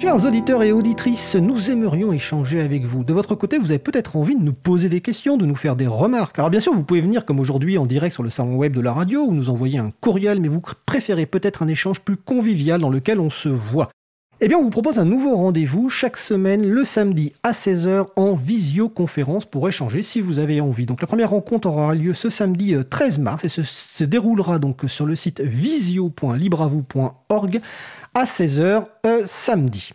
Chers auditeurs et auditrices, nous aimerions échanger avec vous. De votre côté, vous avez peut-être envie de nous poser des questions, de nous faire des remarques. Alors bien sûr, vous pouvez venir comme aujourd'hui en direct sur le salon web de la radio ou nous envoyer un courriel, mais vous préférez peut-être un échange plus convivial dans lequel on se voit. Eh bien, on vous propose un nouveau rendez-vous chaque semaine le samedi à 16h en visioconférence pour échanger si vous avez envie. Donc la première rencontre aura lieu ce samedi 13 euh, mars et se, se déroulera donc sur le site visio.libravou.org à 16h euh, samedi.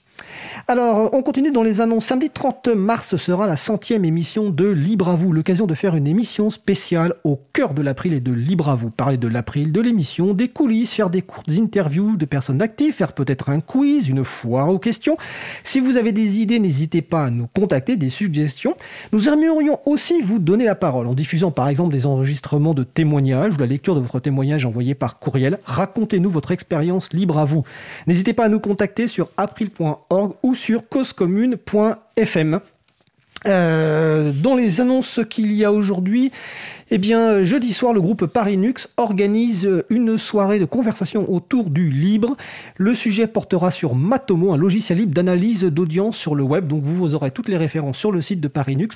Alors, on continue dans les annonces. Samedi 30 mars sera la centième émission de Libre à vous, l'occasion de faire une émission spéciale au cœur de l'April et de Libre à vous. Parler de l'April, de l'émission, des coulisses, faire des courtes interviews de personnes actives, faire peut-être un quiz, une foire aux questions. Si vous avez des idées, n'hésitez pas à nous contacter, des suggestions. Nous aimerions aussi vous donner la parole en diffusant par exemple des enregistrements de témoignages ou la lecture de votre témoignage envoyé par courriel. Racontez-nous votre expérience libre à vous. N'hésitez pas à nous contacter sur april.org ou sur causecommune.fm. Euh, dans les annonces qu'il y a aujourd'hui, eh bien, jeudi soir, le groupe Paris Nux organise une soirée de conversation autour du libre. Le sujet portera sur Matomo, un logiciel libre d'analyse d'audience sur le web. Donc, vous, aurez toutes les références sur le site de Paris Nux,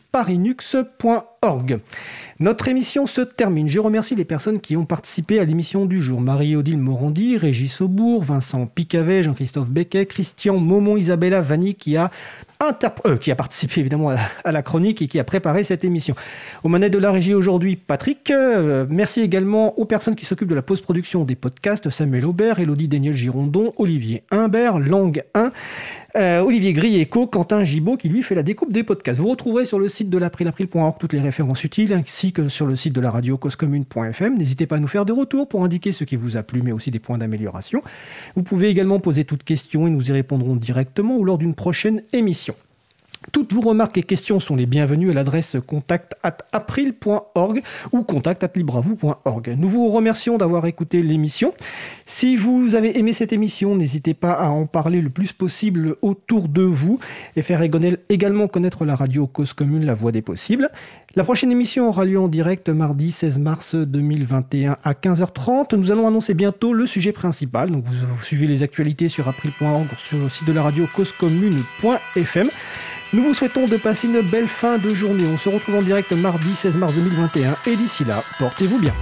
Notre émission se termine. Je remercie les personnes qui ont participé à l'émission du jour. Marie-Odile Morandi, Régis Aubourg, Vincent Picavet, Jean-Christophe Becquet, Christian Momon, Isabella Vanni qui a, euh, participé évidemment à la, chronique et qui a préparé cette émission. Au manette de la régie aujourd'hui, Patrick. Euh, merci également aux personnes qui s'occupent de la post-production des podcasts, Samuel Aubert, Elodie Daniel Girondon, Olivier Humbert, Lang 1. Euh, Olivier Grieco, Quentin Gibaud qui lui fait la découpe des podcasts. Vous retrouverez sur le site de l'april.org toutes les utiles ainsi que sur le site de la radio causecommune.fm. N'hésitez pas à nous faire des retours pour indiquer ce qui vous a plu mais aussi des points d'amélioration. Vous pouvez également poser toutes questions et nous y répondrons directement ou lors d'une prochaine émission. Toutes vos remarques et questions sont les bienvenues à l'adresse contact at april.org ou contact at libravou.org. Nous vous remercions d'avoir écouté l'émission. Si vous avez aimé cette émission, n'hésitez pas à en parler le plus possible autour de vous et faire également connaître la radio Cause Commune, la voix des possibles. La prochaine émission aura lieu en direct mardi 16 mars 2021 à 15h30. Nous allons annoncer bientôt le sujet principal. Donc vous, suivez les actualités sur april.org sur le site de la radio causecommune.fm. Nous vous souhaitons de passer une belle fin de journée. On se retrouve en direct mardi 16 mars 2021 et d'ici là, portez-vous bien.